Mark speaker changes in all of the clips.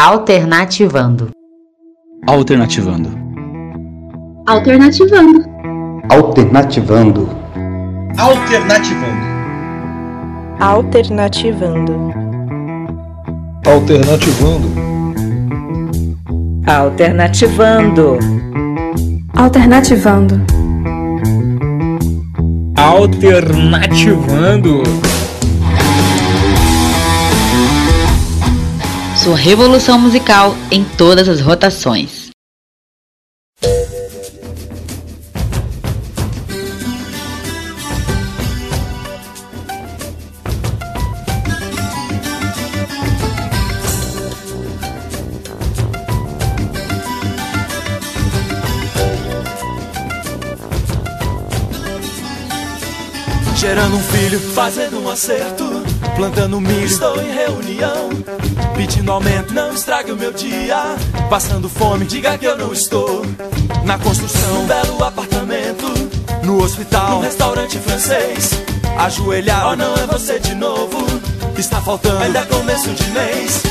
Speaker 1: Alternativando.
Speaker 2: Alternativando.
Speaker 3: Alternativando.
Speaker 4: Alternativando.
Speaker 5: Alternativando.
Speaker 6: Alternativando.
Speaker 5: Alternativando.
Speaker 1: Alternativando.
Speaker 6: Alternativando.
Speaker 2: Alternativando.
Speaker 1: Sua revolução musical em todas as rotações.
Speaker 7: Gerando um filho, fazendo um acerto, plantando milho, estou em reunião, pedindo aumento, não estrague o meu dia, passando fome, diga que eu não estou, na construção, um belo apartamento, no hospital, no restaurante francês, ajoelhado, oh não é você de novo, está faltando, ainda é começo de mês,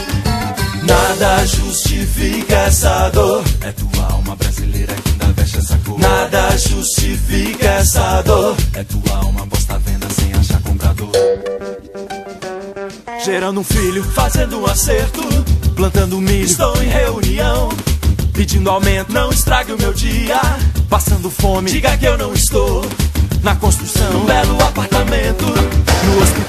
Speaker 7: nada justifica essa dor, é tua alma brasileira que ainda veste essa cor, nada justifica essa dor, é tua Gerando um filho, fazendo um acerto, plantando milho, estou em reunião, pedindo aumento, não estrague o meu dia, passando fome, diga que eu não estou. Na construção, num belo apartamento, no hospital,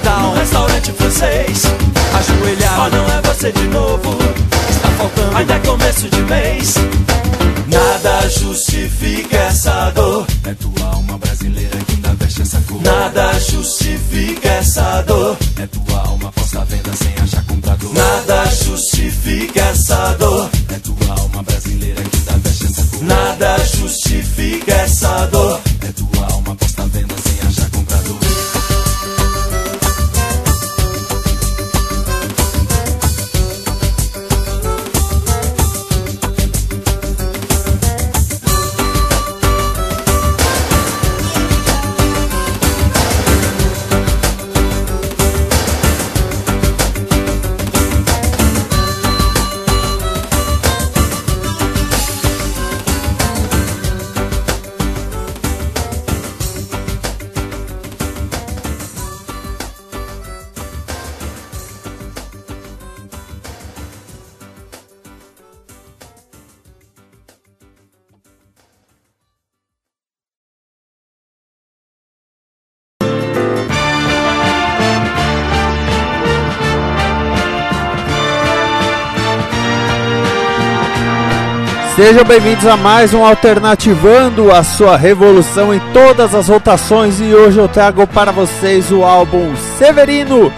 Speaker 8: Sejam bem-vindos a mais um Alternativando a sua revolução em todas as rotações e hoje eu trago para vocês o álbum Severino,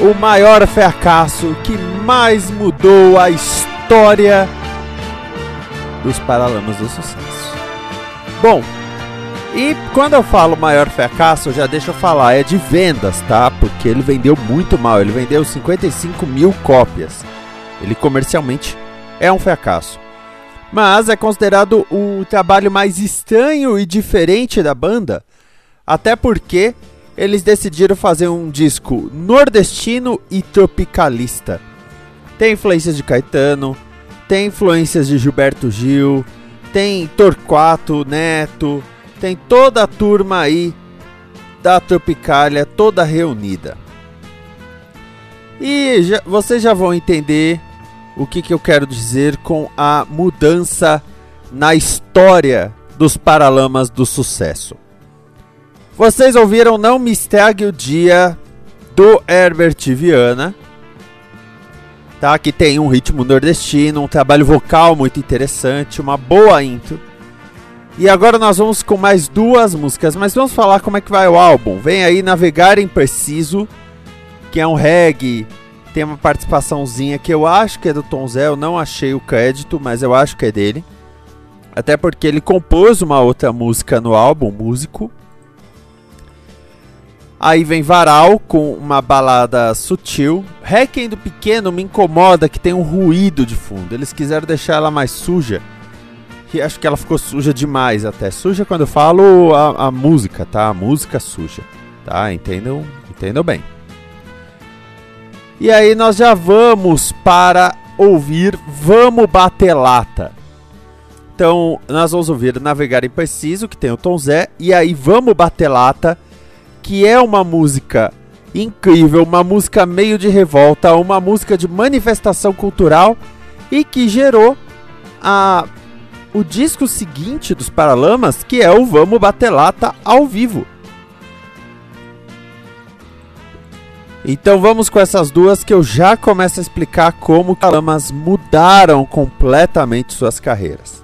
Speaker 8: o maior fracasso que mais mudou a história dos Paralamas do Sucesso. Bom, e quando eu falo maior fracasso, já deixa eu falar, é de vendas, tá? Porque ele vendeu muito mal, ele vendeu 55 mil cópias. Ele comercialmente é um fracasso mas é considerado o trabalho mais estranho e diferente da banda, até porque eles decidiram fazer um disco nordestino e tropicalista. Tem influências de Caetano, tem influências de Gilberto Gil, tem Torquato Neto, tem toda a turma aí da Tropicália toda reunida. E já, vocês já vão entender o que, que eu quero dizer com a mudança na história dos Paralamas do Sucesso. Vocês ouviram Não Me Estrague o Dia do Herbert Viana, tá? que tem um ritmo nordestino, um trabalho vocal muito interessante, uma boa intro. E agora nós vamos com mais duas músicas, mas vamos falar como é que vai o álbum. Vem aí Navegar em Preciso, que é um reggae tem uma participaçãozinha que eu acho que é do Tom Zé, eu não achei o crédito, mas eu acho que é dele. Até porque ele compôs uma outra música no álbum, músico. Aí vem Varal com uma balada sutil. Requiem do Pequeno me incomoda que tem um ruído de fundo. Eles quiseram deixar ela mais suja. E acho que ela ficou suja demais até. Suja quando eu falo a, a música, tá? A música suja. Tá? Entendam, entendam bem. E aí nós já vamos para ouvir Vamos Bater Lata. Então, nós vamos ouvir Navegar Impreciso, que tem o Tom Zé, e aí Vamos Bater Lata, que é uma música incrível, uma música meio de revolta, uma música de manifestação cultural e que gerou a o disco seguinte dos Paralamas, que é o Vamos Bater Lata ao vivo. Então vamos com essas duas que eu já começo a explicar como os Paralamas mudaram completamente suas carreiras.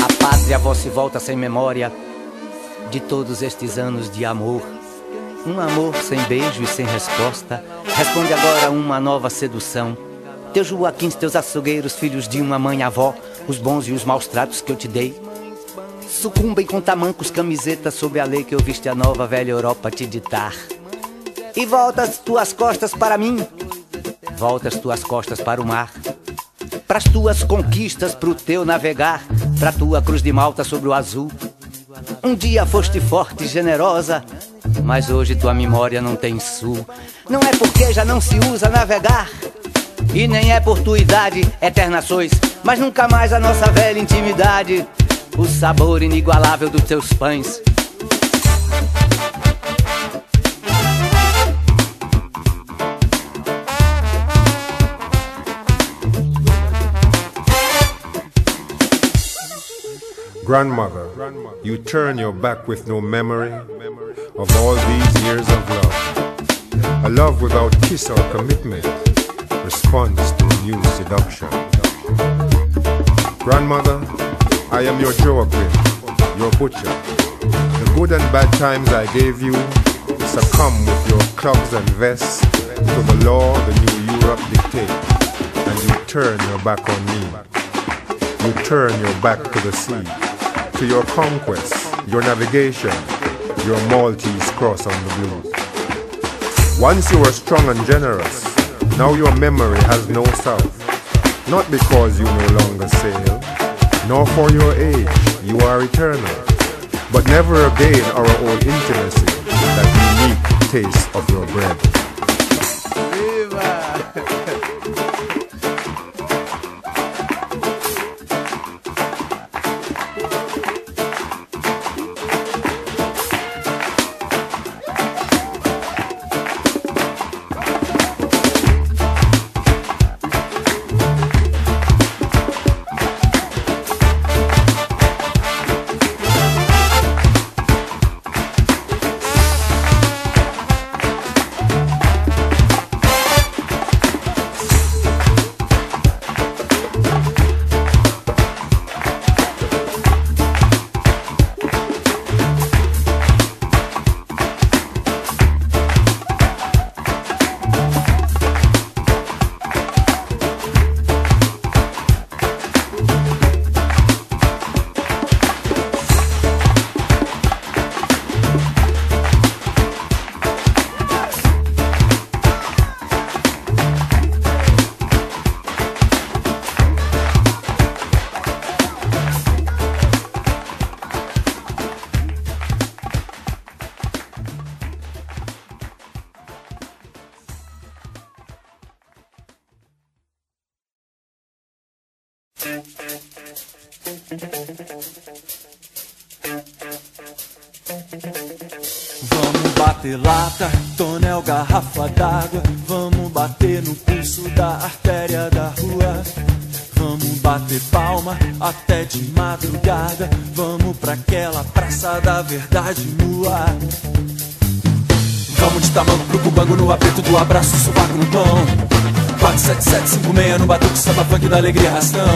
Speaker 3: A pátria vossa volta sem memória de todos estes anos de amor. Um amor sem beijo e sem resposta. Responde agora uma nova sedução. Teus Joaquins, teus açougueiros, filhos de uma mãe avó, os bons e os maus tratos que eu te dei. Sucumbem com tamancos, camisetas sobre a lei que eu viste a nova velha Europa te ditar. E voltas tuas costas para mim, voltas tuas costas para o mar. Pras tuas conquistas, pro teu navegar, pra tua cruz de malta sobre o azul. Um dia foste forte e generosa, mas hoje tua memória não tem sul. Não é porque já não se usa navegar, e nem é por tua idade, eterna sois, mas nunca mais a nossa velha intimidade. O sabor inigualável dos teus pães.
Speaker 6: Grandmother, you turn your back with no memory of all these years of love. A love without kiss or commitment responds to new seduction. Grandmother, I am your Joaquin, your butcher. The good and bad times I gave you succumb with your clubs and vests to the law the new Europe dictates, and you turn your back on me. You turn your back to the sea, to your conquest, your navigation, your Maltese cross on the blue. Once you were strong and generous, now your memory has no south. Not because you no longer sail, nor for your age, you are eternal. But never again our old intimacy, that unique taste of your bread.
Speaker 7: garrafa d'água. Vamos bater no pulso da artéria da rua. Vamos bater palma até de madrugada. Vamos pra aquela praça da verdade nua. Vamos de tamanco pro cubango no aperto do abraço, sovaco no pão. 47756 no batuque, samba funk da alegria rastão.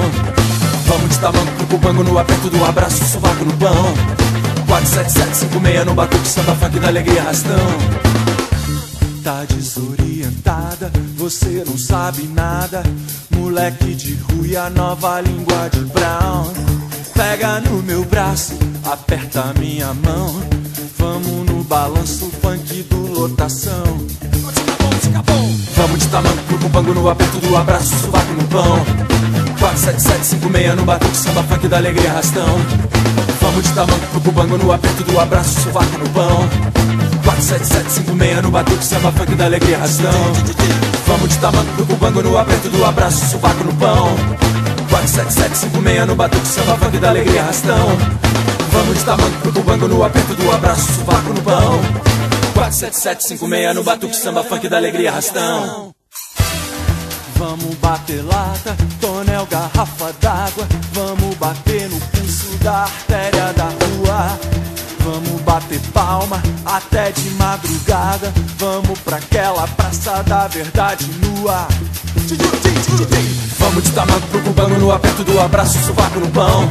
Speaker 7: Vamos de tamanco pro cubango no aperto do abraço, sovaco no pão. 47756 no batuque, samba funk da alegria rastão. Tá desorientada, você não sabe nada. Moleque de rua, a nova língua de Brown. Pega no meu braço, aperta minha mão. Vamos no balanço funk do lotação. Vamos de tamanco pro cubango no aperto do abraço, sovaco no pão. 47756 no batuque, samba funk da alegria rastão. Vamos de tamanco pro cubango no aperto do abraço, sovaco no pão. 47756 no batuque, samba funk da alegria rastão. Vamos de tamanco pro cubango no aperto do abraço, sovaco no pão. 47756 no batuque, samba funk da alegria rastão. Vamos de tamanco pro cubango no aperto do abraço, sovaco no pão. 47756 no batuque, samba funk da alegria rastão. Vamos bater lata, tonel, garrafa d'água. Vamos bater no pulso da artéria da rua. Vamos bater palma até de madrugada. Vamos pra aquela praça da verdade nua. Vamos de tamanco pro cubano no aperto do abraço, sovaco no pão.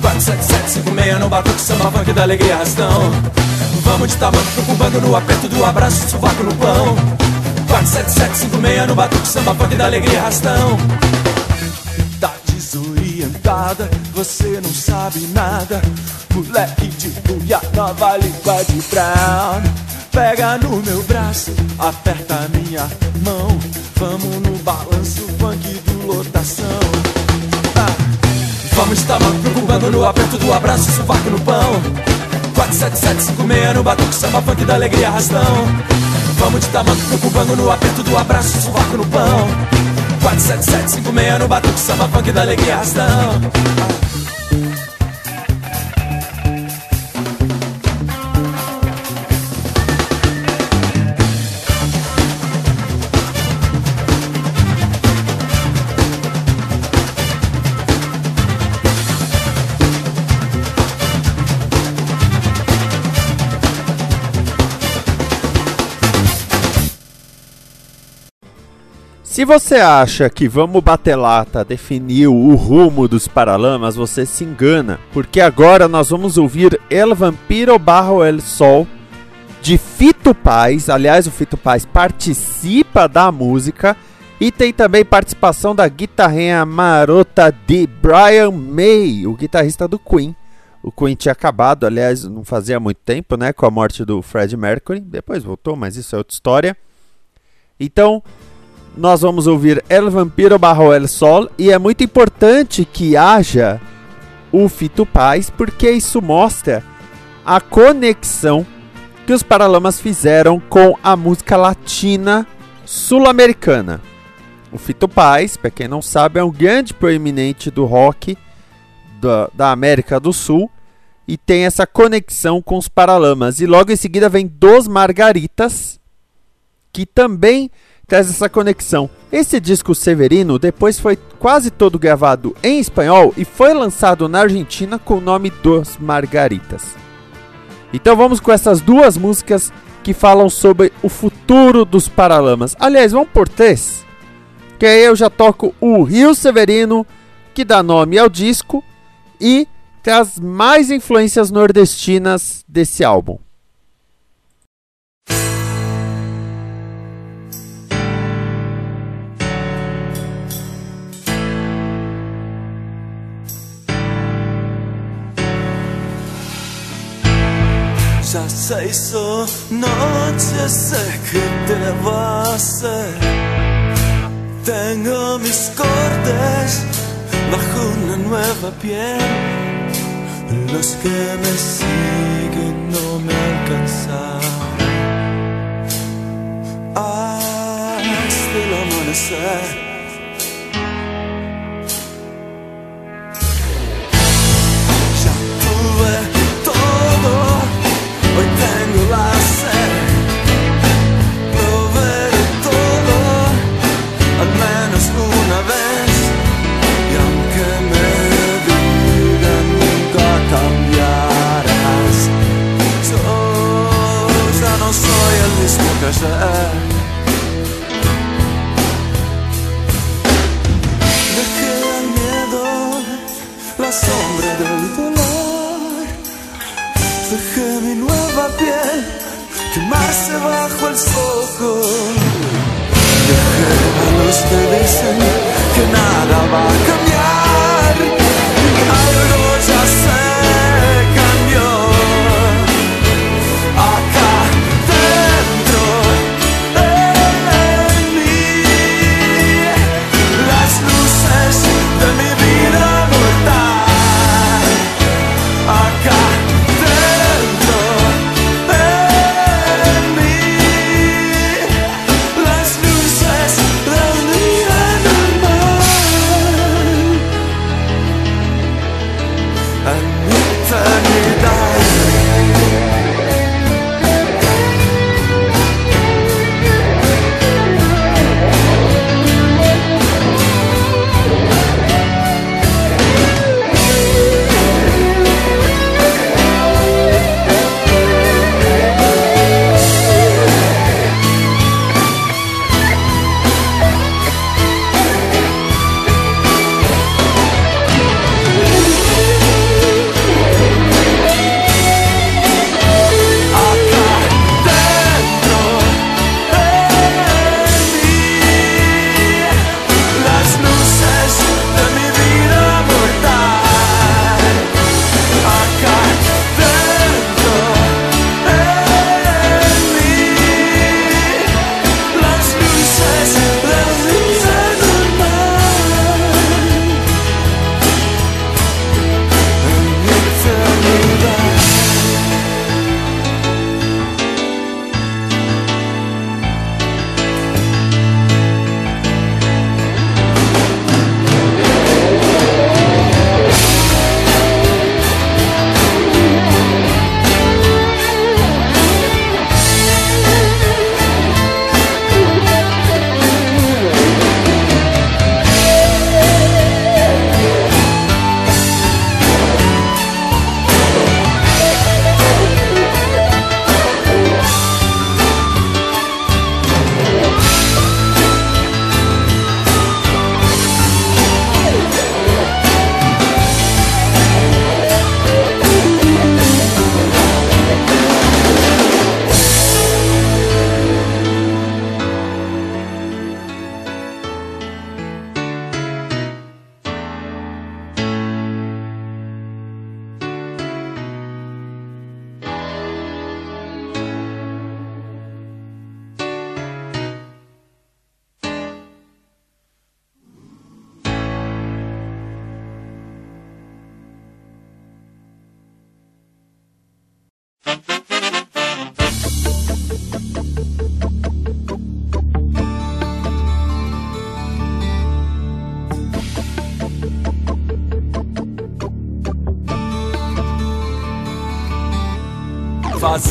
Speaker 7: 47756 no batuque, samba funk da alegria rastão. Vamos de tamanco pro cubano no aperto do abraço, sovaco no pão. 47756 no batuque, samba funk da alegria rastão. Tá você não sabe nada. Moleque de buia, nova língua de brown. Pega no meu braço, aperta minha mão. Vamos no balanço funk do lotação. Ah. Vamos pro cubano no aperto do abraço, sovaco no pão. 47756 no batuque, samba funk da alegria rastão. Vamos de tamanco pro cubano no aperto do abraço, sovaco no pão. 47756 no batuque, samba funk da alegria rastão.
Speaker 8: Se você acha que Vamos Bater Lata definiu o rumo dos Paralamas, você se engana, porque agora nós vamos ouvir El Vampiro Barro El Sol de Fito Paz. Aliás, o Fito Paz participa da música e tem também participação da guitarrinha marota de Brian May, o guitarrista do Queen. O Queen tinha acabado, aliás, não fazia muito tempo, né, com a morte do Fred Mercury. Depois voltou, mas isso é outra história. Então, nós vamos ouvir El Vampiro Barro El Sol e é muito importante que haja o Fito Paz porque isso mostra a conexão que os Paralamas fizeram com a música latina sul-americana. O Fito Paz, para quem não sabe, é um grande proeminente do rock da, da América do Sul e tem essa conexão com os Paralamas. E logo em seguida vem Dos Margaritas, que também traz essa conexão. Esse disco Severino depois foi quase todo gravado em espanhol e foi lançado na Argentina com o nome Dos Margaritas. Então vamos com essas duas músicas que falam sobre o futuro dos Paralamas. Aliás, vamos por três, que aí eu já toco o Rio Severino, que dá nome ao disco, e traz mais influências nordestinas desse álbum.
Speaker 7: Ya se hizo noche, sé que debo hacer. Tengo mis cortes bajo una nueva piel. Los que me siguen no me alcanzan. Hasta el amanecer. El sol. Dejé a los que dicen que nada va a cambiar.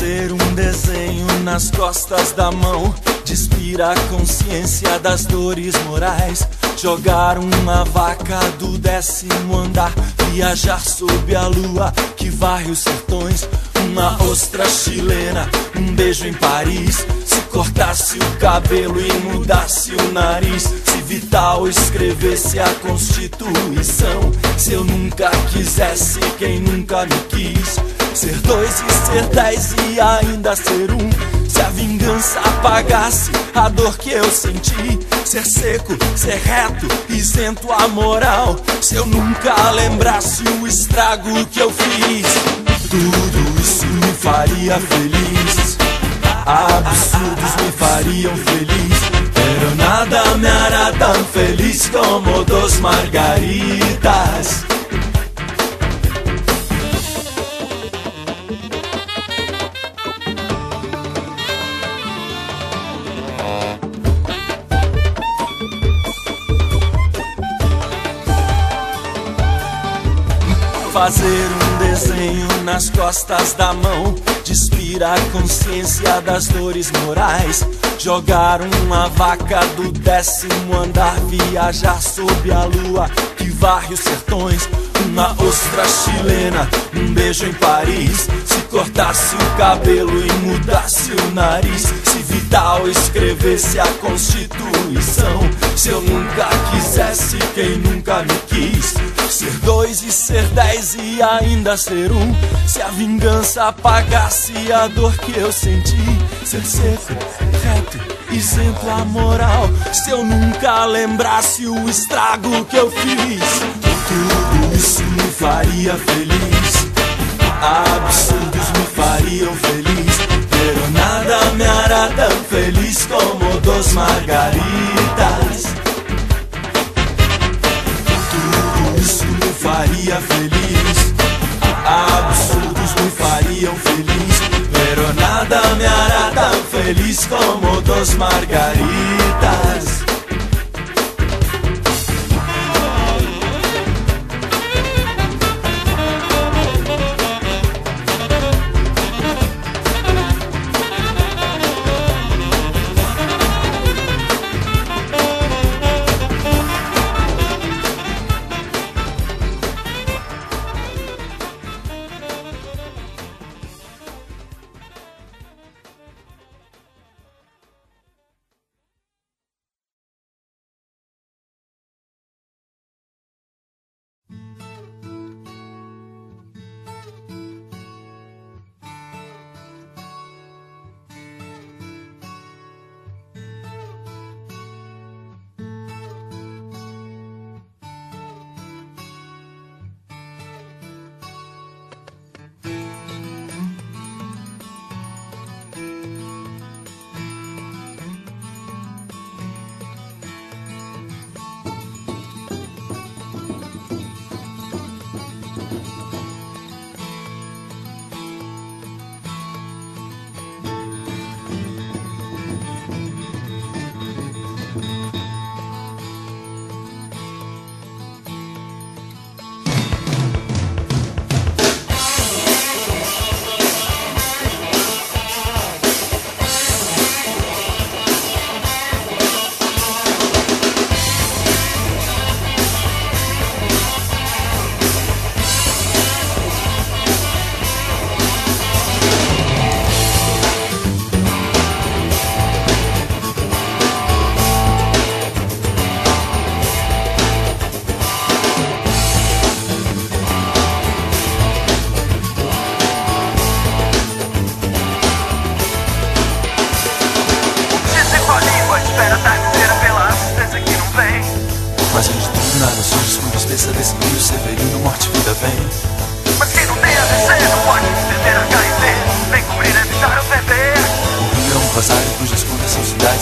Speaker 7: Fazer um desenho nas costas da mão. Despira a consciência das dores morais. Jogar uma vaca do décimo andar. Viajar sob a lua que varre os sertões. Uma ostra chilena, um beijo em Paris. Se cortasse o cabelo e mudasse o nariz. Se Vital escrevesse a Constituição. Se eu nunca quisesse quem nunca me quis Ser dois e ser dez e ainda ser um. Se a vingança apagasse a dor que eu senti. Ser seco, ser reto, isento a moral. Se eu nunca lembrasse o estrago que eu fiz. Tudo isso me faria feliz. Absurdos me fariam feliz. Pero nada me hará tan feliz como dos margaritas. Fazer um desenho nas costas da mão. Despira a consciência das dores morais. Jogar uma vaca do décimo andar Viajar sob a lua que varre os sertões. Uma ostra chilena, um beijo em Paris. Se cortasse o cabelo e mudasse o nariz, Vital escrevesse a Constituição, se eu nunca quisesse quem nunca me quis, ser dois e ser dez e ainda ser um, se a vingança apagasse a dor que eu senti, ser seco, reto, isento a moral, se eu nunca lembrasse o estrago que eu fiz. Tudo isso me faria feliz. Absurdos me fariam feliz. Hará tão feliz como dos margaritas. Tudo isso me faria feliz. Absurdos me fariam feliz. Pero nada me hará tão feliz como dos margaritas.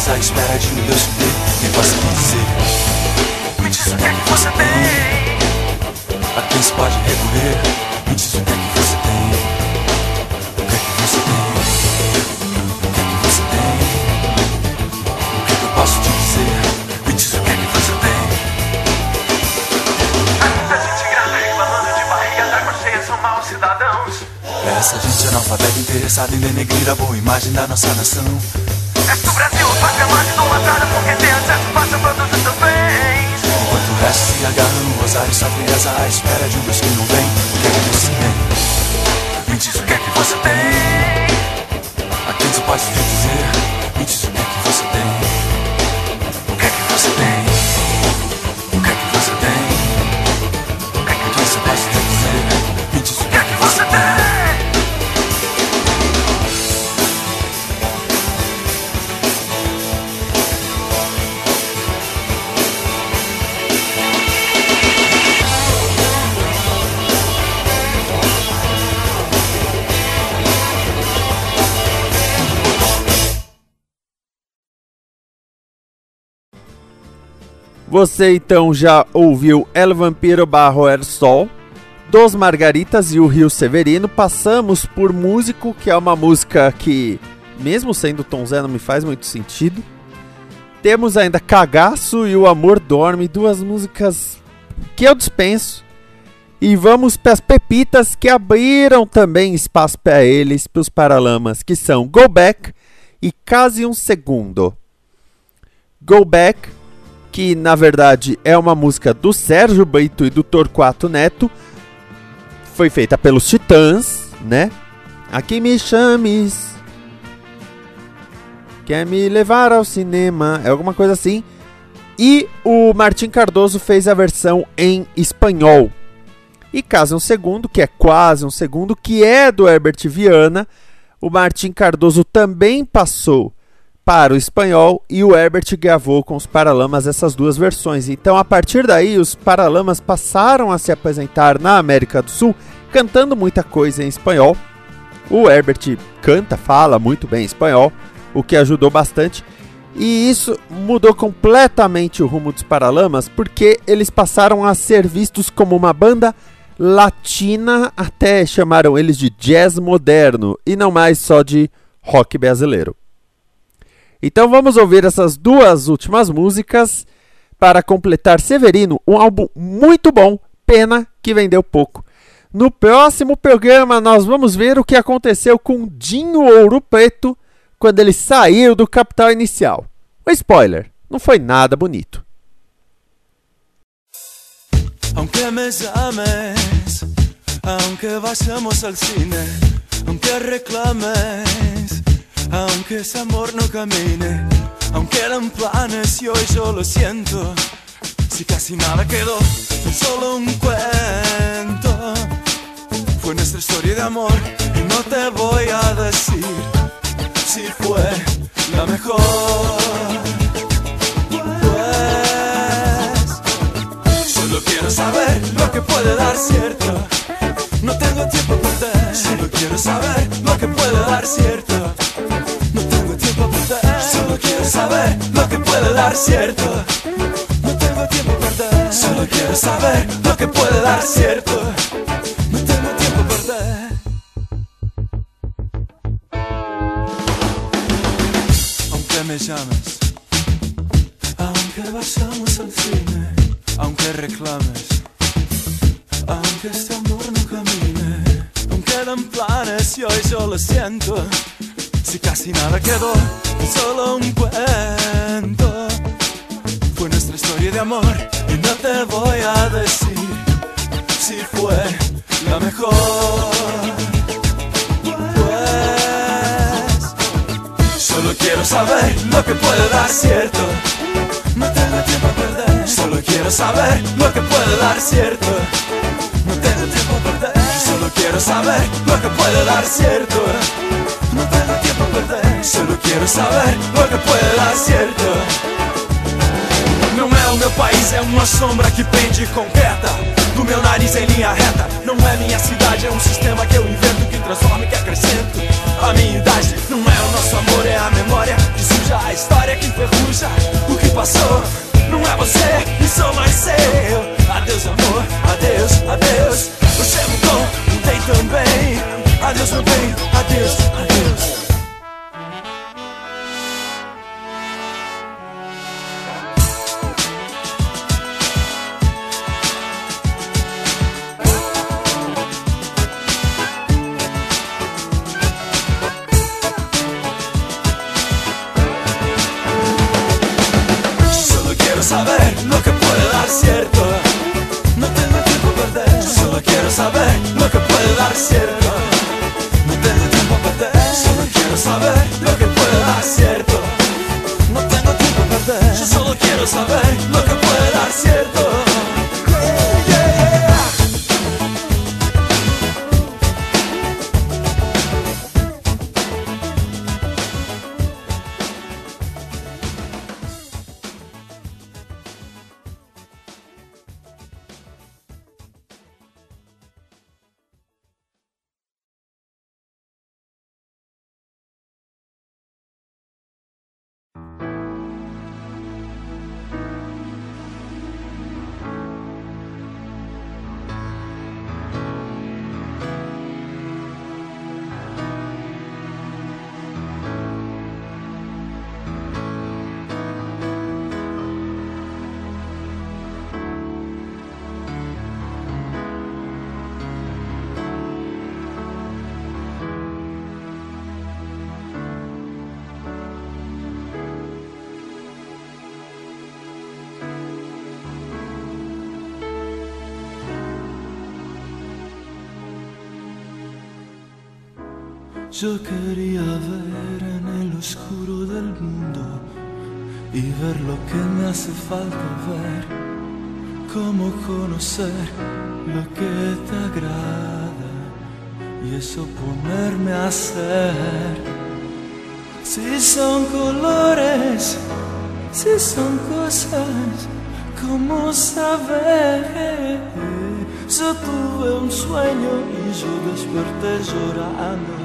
Speaker 7: Cidades à espera de um Deus que dê. Me dizer
Speaker 9: Me diz o que é que você tem.
Speaker 7: a quem se pode recorrer? Me diz o que é que você tem. O que é que você tem? O que é que você tem? O que é que eu posso te dizer? Me diz o que é que você tem.
Speaker 9: A gente grata reclamando de barriga d'água cheia são maus cidadãos.
Speaker 7: É essa gente analfabeta interessada em denegrir a boa imagem da nossa nação.
Speaker 9: Brasil, pátria mais idolatrada porque tem acesso fácil a todos os seus bens.
Speaker 7: Enquanto o resto se agarra no rosário, só reza à espera de um Deus que não vem. O que é que você tem? Me diz o que é que você tem. A quem se pode te Você
Speaker 8: então já ouviu El Vampiro Barro El Sol, Dos Margaritas e o Rio Severino. Passamos por Músico, que é uma música que, mesmo sendo Tom Zé, não me faz muito sentido. Temos ainda Cagaço e O Amor Dorme, duas músicas que eu dispenso. E vamos para as pepitas que abriram também espaço para eles, para os Paralamas, que são Go Back e Quase um Segundo. Go Back que na verdade é uma música do Sérgio Brito e do Torquato Neto, foi feita pelos Titãs, né? Aqui me chames. Quer me levar ao cinema? É alguma coisa assim. E o Martim Cardoso fez a versão em espanhol. E caso um segundo, que é quase um segundo, que é do Herbert Viana, o Martim Cardoso também passou para o espanhol e o Herbert gravou com os Paralamas essas duas versões. Então, a partir daí, os Paralamas passaram a se apresentar na América do Sul cantando muita coisa em espanhol. O Herbert canta, fala muito bem espanhol, o que ajudou bastante. E isso mudou completamente o rumo dos Paralamas, porque eles passaram a ser vistos como uma banda latina, até chamaram eles de jazz moderno, e não mais só de rock brasileiro. Então vamos ouvir essas duas últimas músicas para completar Severino, um álbum muito bom, pena que vendeu pouco. No próximo programa nós vamos ver o que aconteceu com Dinho Ouro Preto quando ele saiu do Capital Inicial. Um spoiler, não foi nada bonito.
Speaker 7: Aunque me llames, aunque vayamos al cine, aunque reclames, aunque ese amor no camine, aunque eran planes y hoy yo lo siento, si casi nada quedó, solo un cuento. Fue nuestra historia de amor y no te voy a decir si fue la mejor. Pues solo quiero saber lo que puede dar cierto. No tengo tiempo a perder. Solo quiero saber lo que puede dar cierto. Solo quiero saber lo que puede dar cierto. No tengo tiempo a perder. Solo quiero saber lo que puede dar cierto. No tengo tiempo a perder. Aunque me llames, aunque vayamos al cine, aunque reclames, aunque este amor no camine, aunque eran planes y hoy yo lo siento, si casi nada quedó, solo un cuento. Fue nuestra historia de amor y no te voy a decir si fue la mejor. Pues solo quiero saber lo que puede dar cierto. No tengo tiempo a perder. Solo quiero saber lo que puede dar cierto. No tengo tiempo a perder. Solo quiero saber lo que puede dar cierto. No tengo tiempo perder. Solo quiero saber lo que dar cierto. Não é o meu país, é uma sombra que pende concreta. Do meu nariz em linha reta. Não é minha cidade, é um sistema que eu invento Que transforma e que acrescento. A minha idade não é o nosso amor, é a memória Que suja a história, que enferruja O que passou. Não é você e sou mais eu Adeus amor, adeus, adeus. Você mudou, mudei também. Adeus meu bem, adeus, adeus Yo quería ver en el oscuro del mundo y ver lo que me hace falta ver, cómo conocer lo que te agrada y eso ponerme a hacer. Si son colores, si son cosas, ¿cómo saber? Yo tuve un sueño y yo desperté llorando,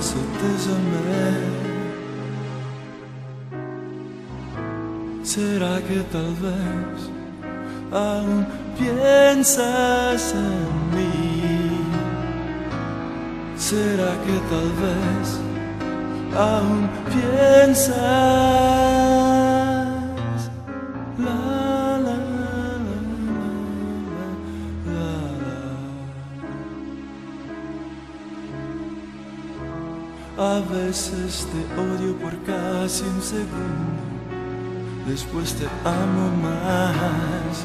Speaker 7: eso te. ¿Será que tal vez aún piensas en mí? ¿Será que tal vez aún piensas? A veces te odio por casi un segundo, después te amo más.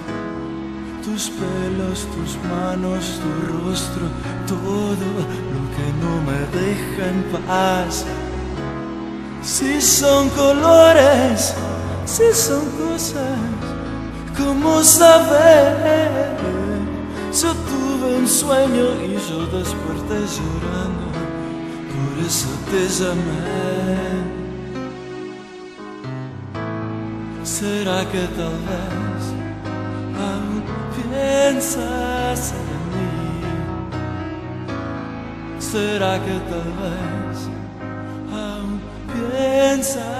Speaker 7: Tus pelos, tus manos, tu rostro, todo lo que no me deja en paz. Si son colores, si son cosas, ¿cómo saber? Yo tuve un sueño y yo desperté llorando, eso te llamé. ¿Será que tal vez aún piensas en mí? ¿Será que tal vez aún piensas?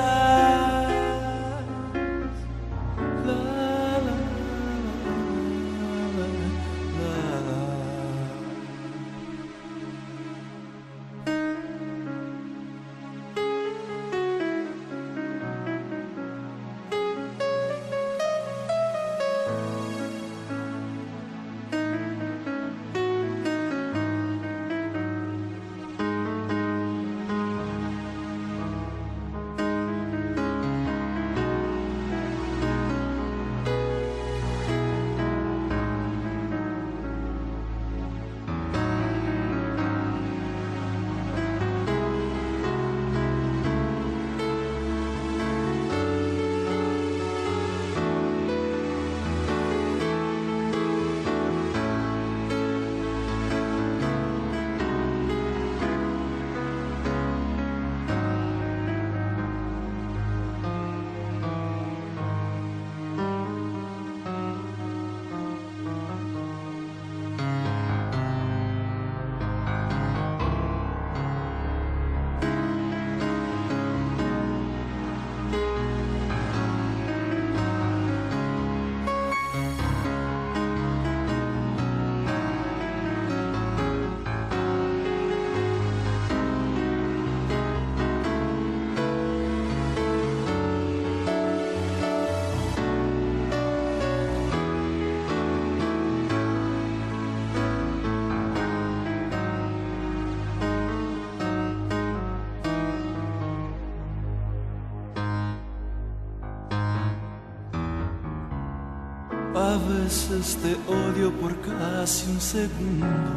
Speaker 7: A veces te odio por casi un segundo,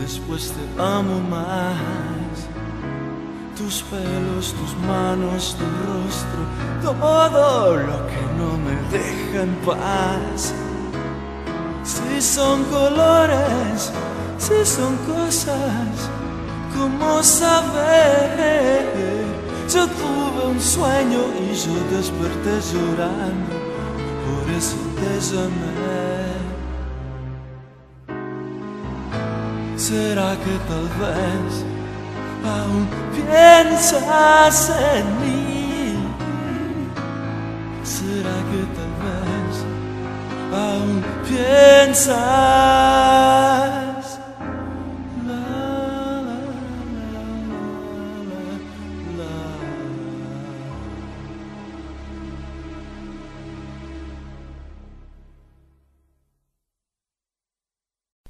Speaker 7: después te amo más. Tus pelos, tus manos, tu rostro, todo lo que no me deja en paz. Si son colores, si son cosas, ¿cómo saber? Yo tuve un sueño y yo desperté llorando por eso te llamé. ¿Será que tal vez aún piensas en mí? ¿Será que tal vez aún piensas?